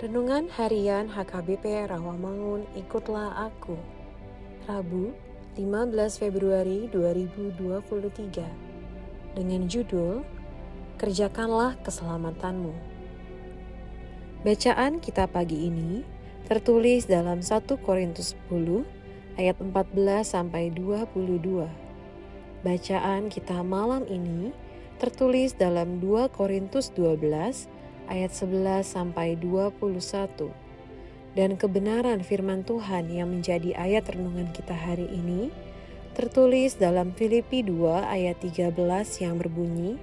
Renungan Harian HKBP Rawamangun Ikutlah Aku. Rabu 15 Februari 2023 Dengan judul Kerjakanlah Keselamatanmu. Bacaan kita pagi ini tertulis dalam 1 Korintus 10 ayat 14 sampai 22. Bacaan kita malam ini tertulis dalam 2 Korintus 12 ayat 11 sampai 21. Dan kebenaran firman Tuhan yang menjadi ayat renungan kita hari ini tertulis dalam Filipi 2 ayat 13 yang berbunyi,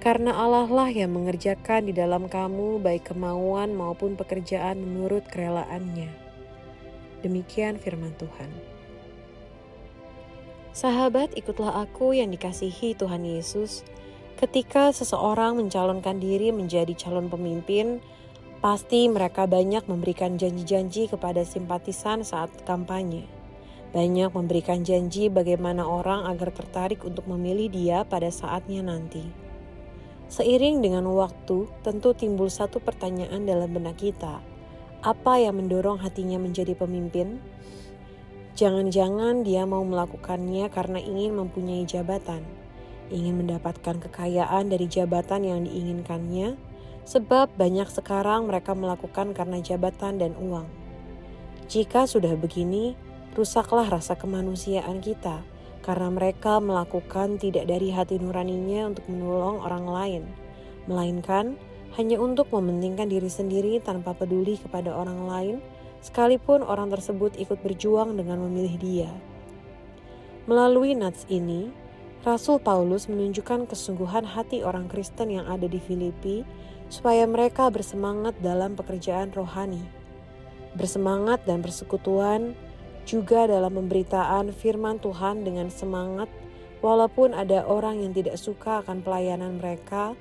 Karena Allah lah yang mengerjakan di dalam kamu baik kemauan maupun pekerjaan menurut kerelaannya. Demikian firman Tuhan. Sahabat, ikutlah aku yang dikasihi Tuhan Yesus Ketika seseorang mencalonkan diri menjadi calon pemimpin, pasti mereka banyak memberikan janji-janji kepada simpatisan saat kampanye. Banyak memberikan janji bagaimana orang agar tertarik untuk memilih dia pada saatnya nanti. Seiring dengan waktu, tentu timbul satu pertanyaan dalam benak kita: apa yang mendorong hatinya menjadi pemimpin? Jangan-jangan dia mau melakukannya karena ingin mempunyai jabatan ingin mendapatkan kekayaan dari jabatan yang diinginkannya, sebab banyak sekarang mereka melakukan karena jabatan dan uang. Jika sudah begini, rusaklah rasa kemanusiaan kita, karena mereka melakukan tidak dari hati nuraninya untuk menolong orang lain, melainkan hanya untuk mementingkan diri sendiri tanpa peduli kepada orang lain, sekalipun orang tersebut ikut berjuang dengan memilih dia. Melalui nats ini, Rasul Paulus menunjukkan kesungguhan hati orang Kristen yang ada di Filipi supaya mereka bersemangat dalam pekerjaan rohani. Bersemangat dan bersekutuan juga dalam pemberitaan firman Tuhan dengan semangat walaupun ada orang yang tidak suka akan pelayanan mereka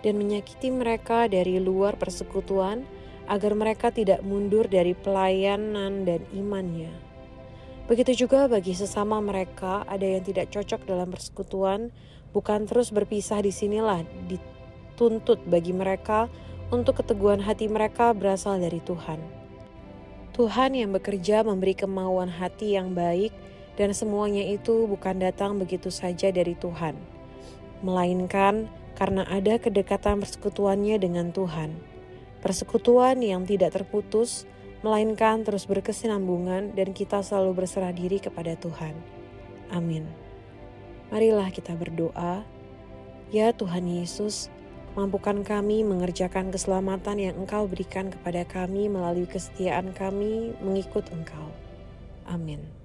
dan menyakiti mereka dari luar persekutuan agar mereka tidak mundur dari pelayanan dan imannya. Begitu juga bagi sesama mereka, ada yang tidak cocok dalam persekutuan, bukan terus berpisah di sinilah dituntut bagi mereka untuk keteguhan hati mereka berasal dari Tuhan. Tuhan yang bekerja memberi kemauan hati yang baik dan semuanya itu bukan datang begitu saja dari Tuhan, melainkan karena ada kedekatan persekutuannya dengan Tuhan. Persekutuan yang tidak terputus, melainkan terus berkesinambungan dan kita selalu berserah diri kepada Tuhan. Amin. Marilah kita berdoa. Ya Tuhan Yesus, mampukan kami mengerjakan keselamatan yang Engkau berikan kepada kami melalui kesetiaan kami mengikut Engkau. Amin.